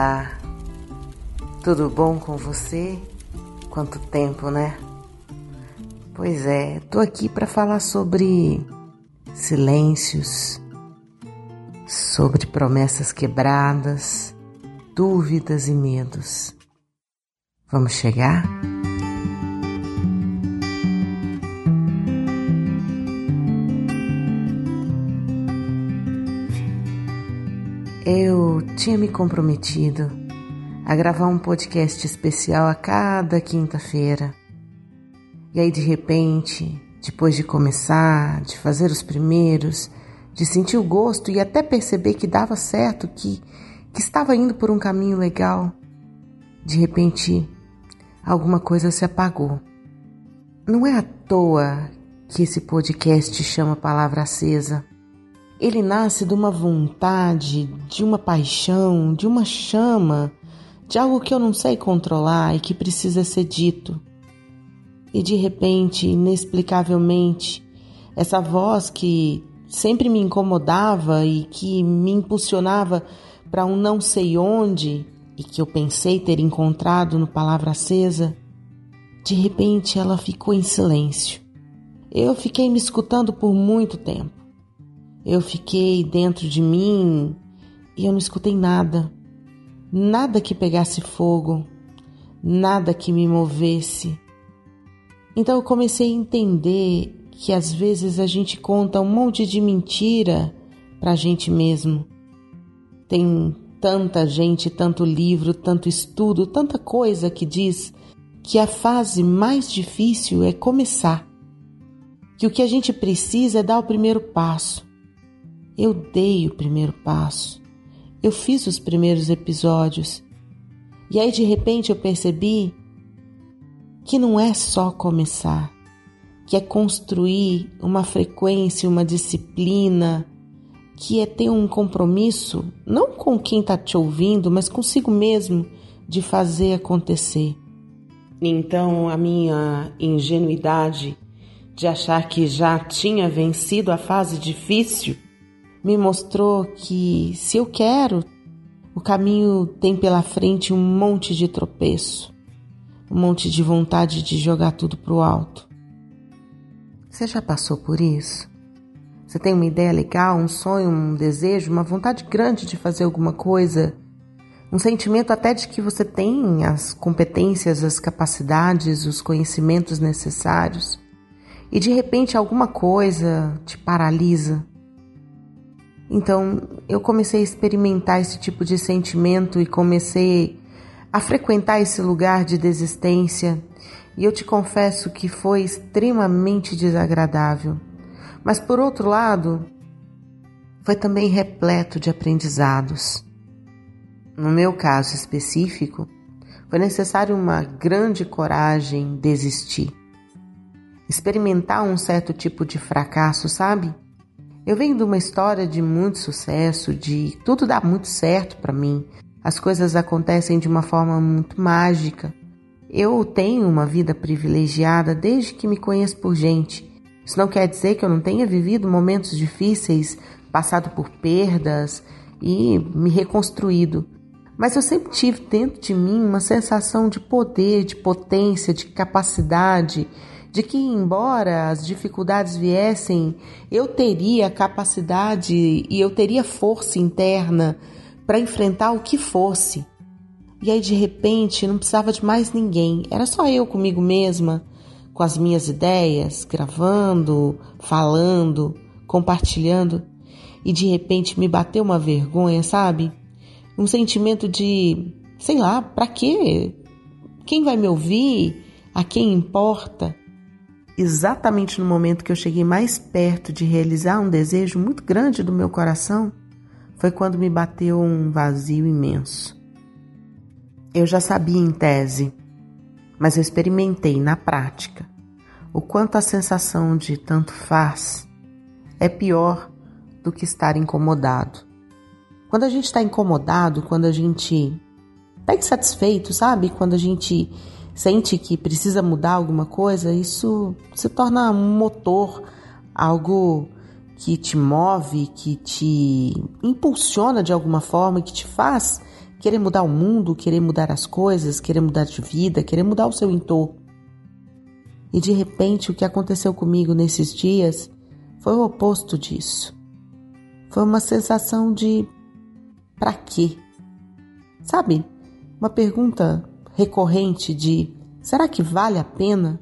Olá, tudo bom com você? Quanto tempo, né? Pois é, tô aqui para falar sobre silêncios, sobre promessas quebradas, dúvidas e medos. Vamos chegar? Tinha me comprometido a gravar um podcast especial a cada quinta-feira. E aí, de repente, depois de começar, de fazer os primeiros, de sentir o gosto e até perceber que dava certo, que, que estava indo por um caminho legal, de repente, alguma coisa se apagou. Não é à toa que esse podcast chama Palavra Acesa. Ele nasce de uma vontade, de uma paixão, de uma chama, de algo que eu não sei controlar e que precisa ser dito. E de repente, inexplicavelmente, essa voz que sempre me incomodava e que me impulsionava para um não sei onde e que eu pensei ter encontrado no Palavra Acesa, de repente ela ficou em silêncio. Eu fiquei me escutando por muito tempo. Eu fiquei dentro de mim e eu não escutei nada. Nada que pegasse fogo, nada que me movesse. Então eu comecei a entender que às vezes a gente conta um monte de mentira para a gente mesmo. Tem tanta gente, tanto livro, tanto estudo, tanta coisa que diz que a fase mais difícil é começar. Que o que a gente precisa é dar o primeiro passo. Eu dei o primeiro passo. Eu fiz os primeiros episódios. E aí de repente eu percebi que não é só começar, que é construir uma frequência, uma disciplina, que é ter um compromisso, não com quem está te ouvindo, mas consigo mesmo, de fazer acontecer. Então a minha ingenuidade de achar que já tinha vencido a fase difícil me mostrou que se eu quero, o caminho tem pela frente um monte de tropeço, um monte de vontade de jogar tudo pro alto. Você já passou por isso? Você tem uma ideia legal, um sonho, um desejo, uma vontade grande de fazer alguma coisa, um sentimento até de que você tem as competências, as capacidades, os conhecimentos necessários, e de repente alguma coisa te paralisa então eu comecei a experimentar esse tipo de sentimento e comecei a frequentar esse lugar de desistência. E eu te confesso que foi extremamente desagradável. Mas por outro lado, foi também repleto de aprendizados. No meu caso específico, foi necessário uma grande coragem desistir. Experimentar um certo tipo de fracasso, sabe? Eu venho de uma história de muito sucesso, de tudo dá muito certo para mim. As coisas acontecem de uma forma muito mágica. Eu tenho uma vida privilegiada desde que me conheço por gente. Isso não quer dizer que eu não tenha vivido momentos difíceis, passado por perdas e me reconstruído. Mas eu sempre tive dentro de mim uma sensação de poder, de potência, de capacidade, de que, embora as dificuldades viessem, eu teria capacidade e eu teria força interna para enfrentar o que fosse. E aí, de repente, não precisava de mais ninguém, era só eu comigo mesma, com as minhas ideias, gravando, falando, compartilhando. E de repente me bateu uma vergonha, sabe? Um sentimento de, sei lá, para quê? Quem vai me ouvir? A quem importa? Exatamente no momento que eu cheguei mais perto de realizar um desejo muito grande do meu coração, foi quando me bateu um vazio imenso. Eu já sabia em tese, mas eu experimentei na prática o quanto a sensação de tanto faz é pior do que estar incomodado. Quando a gente está incomodado, quando a gente está insatisfeito, sabe? Quando a gente sente que precisa mudar alguma coisa, isso se torna um motor, algo que te move, que te impulsiona de alguma forma, que te faz querer mudar o mundo, querer mudar as coisas, querer mudar de vida, querer mudar o seu entorno. E de repente o que aconteceu comigo nesses dias foi o oposto disso. Foi uma sensação de para quê? Sabe? Uma pergunta recorrente de será que vale a pena?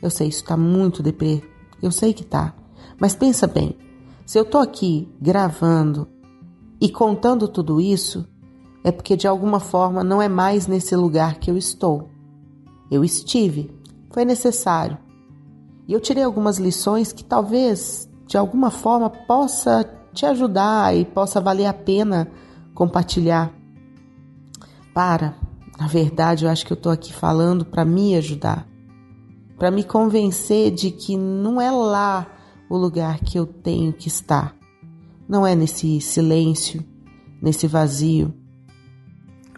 Eu sei, isso tá muito deprê. Eu sei que tá. Mas pensa bem, se eu tô aqui gravando e contando tudo isso, é porque de alguma forma não é mais nesse lugar que eu estou. Eu estive, foi necessário. E eu tirei algumas lições que talvez de alguma forma possa te ajudar e possa valer a pena compartilhar. Para, na verdade, eu acho que eu estou aqui falando para me ajudar, para me convencer de que não é lá o lugar que eu tenho que estar, não é nesse silêncio, nesse vazio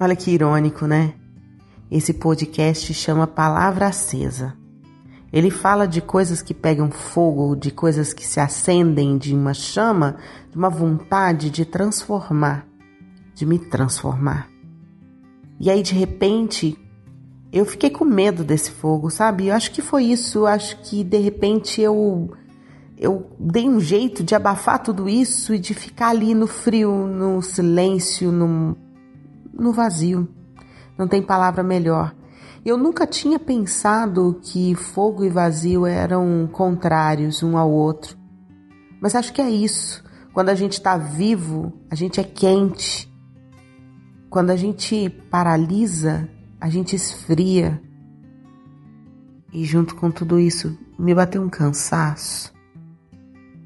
Olha que irônico, né? Esse podcast chama Palavra Acesa. Ele fala de coisas que pegam fogo, de coisas que se acendem, de uma chama, de uma vontade de transformar, de me transformar. E aí, de repente, eu fiquei com medo desse fogo, sabe? Eu acho que foi isso. Eu acho que de repente eu eu dei um jeito de abafar tudo isso e de ficar ali no frio, no silêncio, no no vazio. Não tem palavra melhor. Eu nunca tinha pensado que fogo e vazio eram contrários um ao outro. Mas acho que é isso. Quando a gente está vivo, a gente é quente. Quando a gente paralisa, a gente esfria. E junto com tudo isso, me bateu um cansaço.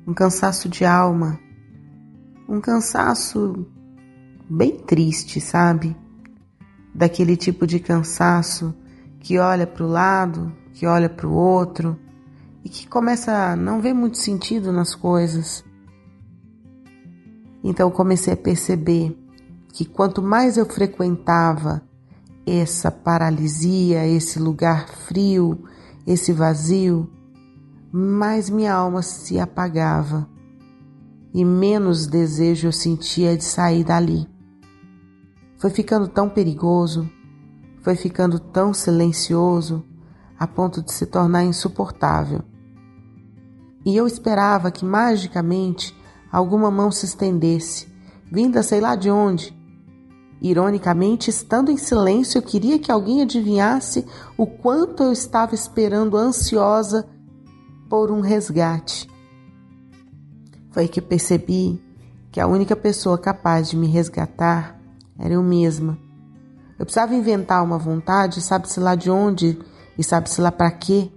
Um cansaço de alma. Um cansaço bem triste, sabe? Daquele tipo de cansaço que olha para o lado, que olha para o outro e que começa a não ver muito sentido nas coisas. Então comecei a perceber que quanto mais eu frequentava essa paralisia, esse lugar frio, esse vazio, mais minha alma se apagava e menos desejo eu sentia de sair dali. Foi ficando tão perigoso, foi ficando tão silencioso, a ponto de se tornar insuportável. E eu esperava que magicamente alguma mão se estendesse, vinda sei lá de onde. Ironicamente, estando em silêncio, eu queria que alguém adivinhasse o quanto eu estava esperando ansiosa por um resgate. Foi que percebi que a única pessoa capaz de me resgatar era eu mesma. Eu precisava inventar uma vontade, sabe-se lá de onde e sabe-se lá para quê,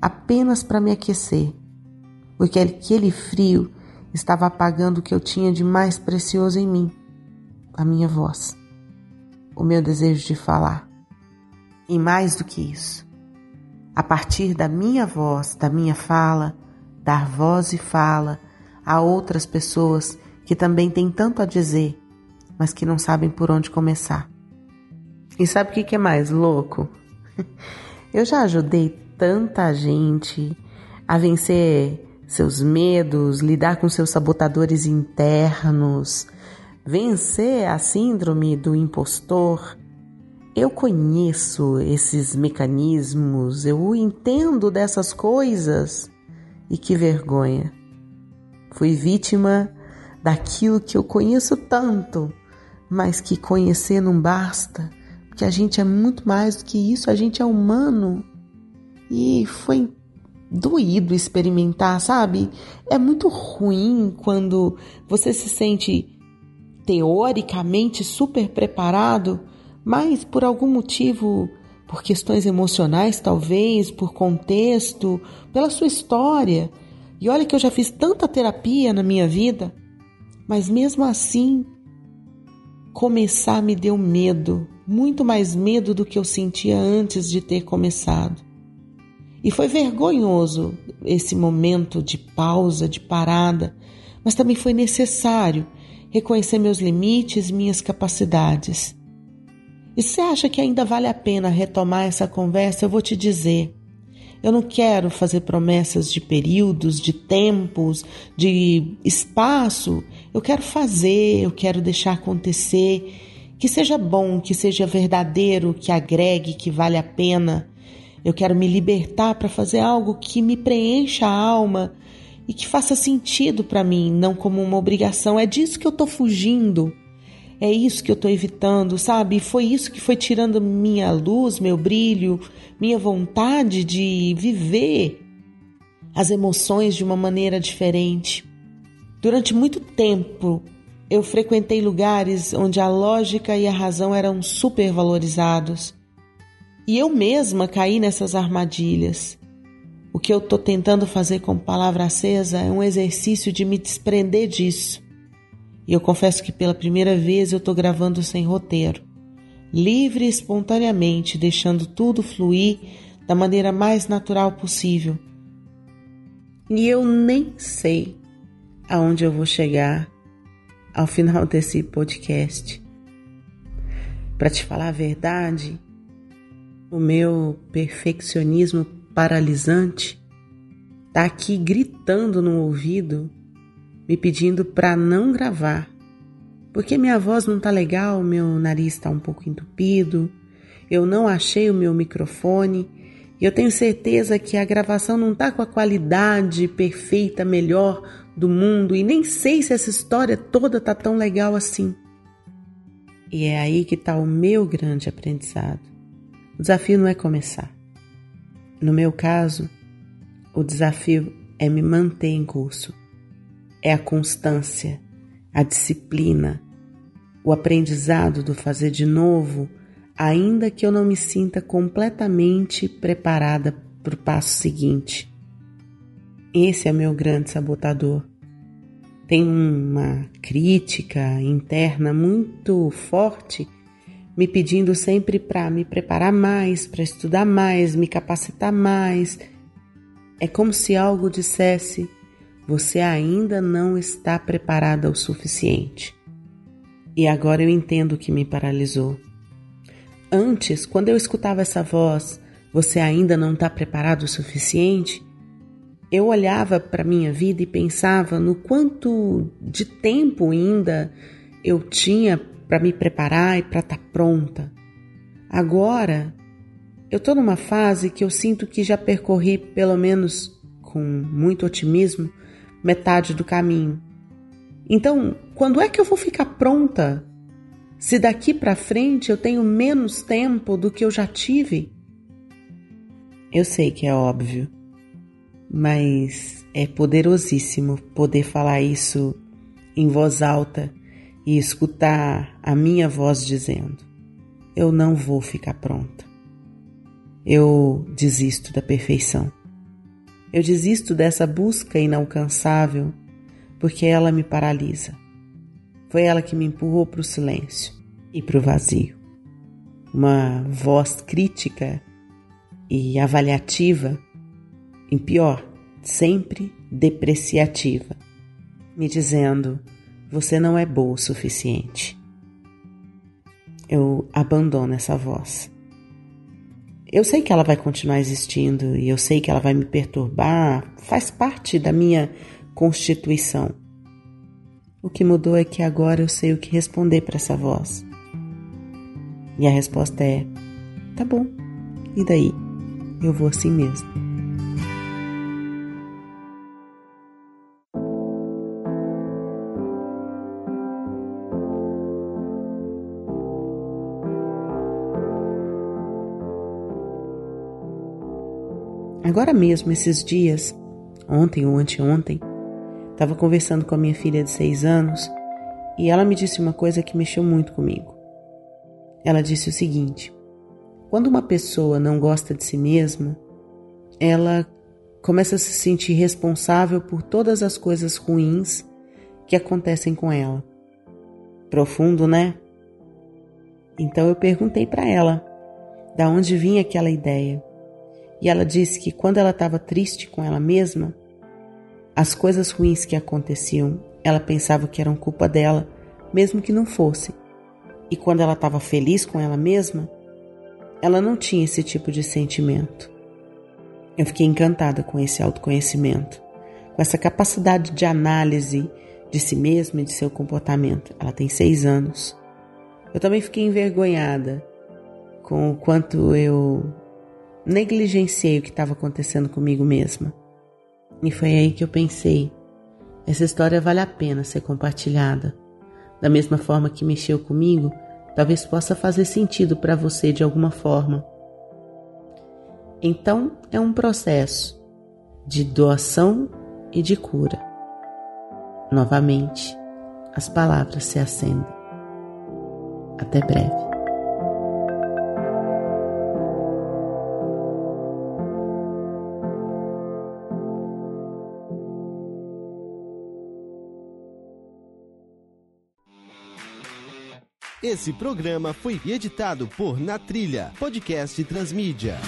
apenas para me aquecer, porque aquele frio estava apagando o que eu tinha de mais precioso em mim, a minha voz, o meu desejo de falar. E mais do que isso, a partir da minha voz, da minha fala, dar voz e fala a outras pessoas que também têm tanto a dizer mas que não sabem por onde começar. E sabe o que é mais louco? Eu já ajudei tanta gente a vencer seus medos, lidar com seus sabotadores internos, vencer a síndrome do impostor. Eu conheço esses mecanismos, eu entendo dessas coisas. E que vergonha! Fui vítima daquilo que eu conheço tanto mas que conhecer não basta, porque a gente é muito mais do que isso, a gente é humano. E foi doído experimentar, sabe? É muito ruim quando você se sente teoricamente super preparado, mas por algum motivo, por questões emocionais talvez, por contexto, pela sua história. E olha que eu já fiz tanta terapia na minha vida, mas mesmo assim começar me deu medo, muito mais medo do que eu sentia antes de ter começado. E foi vergonhoso esse momento de pausa, de parada, mas também foi necessário reconhecer meus limites, minhas capacidades. E se acha que ainda vale a pena retomar essa conversa, eu vou te dizer. Eu não quero fazer promessas de períodos, de tempos, de espaço. Eu quero fazer, eu quero deixar acontecer que seja bom, que seja verdadeiro, que agregue, que vale a pena. Eu quero me libertar para fazer algo que me preencha a alma e que faça sentido para mim, não como uma obrigação. É disso que eu tô fugindo. É isso que eu tô evitando, sabe? Foi isso que foi tirando minha luz, meu brilho, minha vontade de viver as emoções de uma maneira diferente. Durante muito tempo, eu frequentei lugares onde a lógica e a razão eram supervalorizados. E eu mesma caí nessas armadilhas. O que eu estou tentando fazer com palavra acesa é um exercício de me desprender disso. E eu confesso que pela primeira vez eu estou gravando sem roteiro, livre e espontaneamente, deixando tudo fluir da maneira mais natural possível. E eu nem sei aonde eu vou chegar ao final desse podcast. Para te falar a verdade, o meu perfeccionismo paralisante tá aqui gritando no ouvido, me pedindo para não gravar. Porque minha voz não tá legal, meu nariz está um pouco entupido, eu não achei o meu microfone e eu tenho certeza que a gravação não tá com a qualidade perfeita, melhor do mundo e nem sei se essa história toda tá tão legal assim. E é aí que está o meu grande aprendizado. O desafio não é começar. No meu caso, o desafio é me manter em curso. É a constância, a disciplina, o aprendizado do fazer de novo, ainda que eu não me sinta completamente preparada para o passo seguinte. Esse é meu grande sabotador. Tem uma crítica interna muito forte me pedindo sempre para me preparar mais, para estudar mais, me capacitar mais. É como se algo dissesse: você ainda não está preparada o suficiente. E agora eu entendo o que me paralisou. Antes, quando eu escutava essa voz, você ainda não está preparado o suficiente, eu olhava para minha vida e pensava no quanto de tempo ainda eu tinha para me preparar e para estar tá pronta. Agora, eu estou numa fase que eu sinto que já percorri, pelo menos com muito otimismo, metade do caminho. Então, quando é que eu vou ficar pronta? Se daqui para frente eu tenho menos tempo do que eu já tive? Eu sei que é óbvio mas é poderosíssimo poder falar isso em voz alta e escutar a minha voz dizendo: Eu não vou ficar pronta. Eu desisto da perfeição. Eu desisto dessa busca inalcançável porque ela me paralisa. Foi ela que me empurrou para o silêncio e para o vazio. Uma voz crítica e avaliativa em pior, sempre depreciativa, me dizendo: você não é boa o suficiente. Eu abandono essa voz. Eu sei que ela vai continuar existindo e eu sei que ela vai me perturbar, faz parte da minha constituição. O que mudou é que agora eu sei o que responder para essa voz. E a resposta é: tá bom, e daí? Eu vou assim mesmo. Agora mesmo, esses dias, ontem ou anteontem, estava conversando com a minha filha de seis anos e ela me disse uma coisa que mexeu muito comigo. Ela disse o seguinte: quando uma pessoa não gosta de si mesma, ela começa a se sentir responsável por todas as coisas ruins que acontecem com ela. Profundo, né? Então eu perguntei para ela da onde vinha aquela ideia. E ela disse que quando ela estava triste com ela mesma, as coisas ruins que aconteciam, ela pensava que eram culpa dela, mesmo que não fosse. E quando ela estava feliz com ela mesma, ela não tinha esse tipo de sentimento. Eu fiquei encantada com esse autoconhecimento, com essa capacidade de análise de si mesma e de seu comportamento. Ela tem seis anos. Eu também fiquei envergonhada com o quanto eu negligenciei o que estava acontecendo comigo mesma. E foi aí que eu pensei: essa história vale a pena ser compartilhada. Da mesma forma que mexeu comigo, talvez possa fazer sentido para você de alguma forma. Então, é um processo de doação e de cura. Novamente, as palavras se acendem. Até breve. Esse programa foi editado por Na Trilha, podcast Transmídia.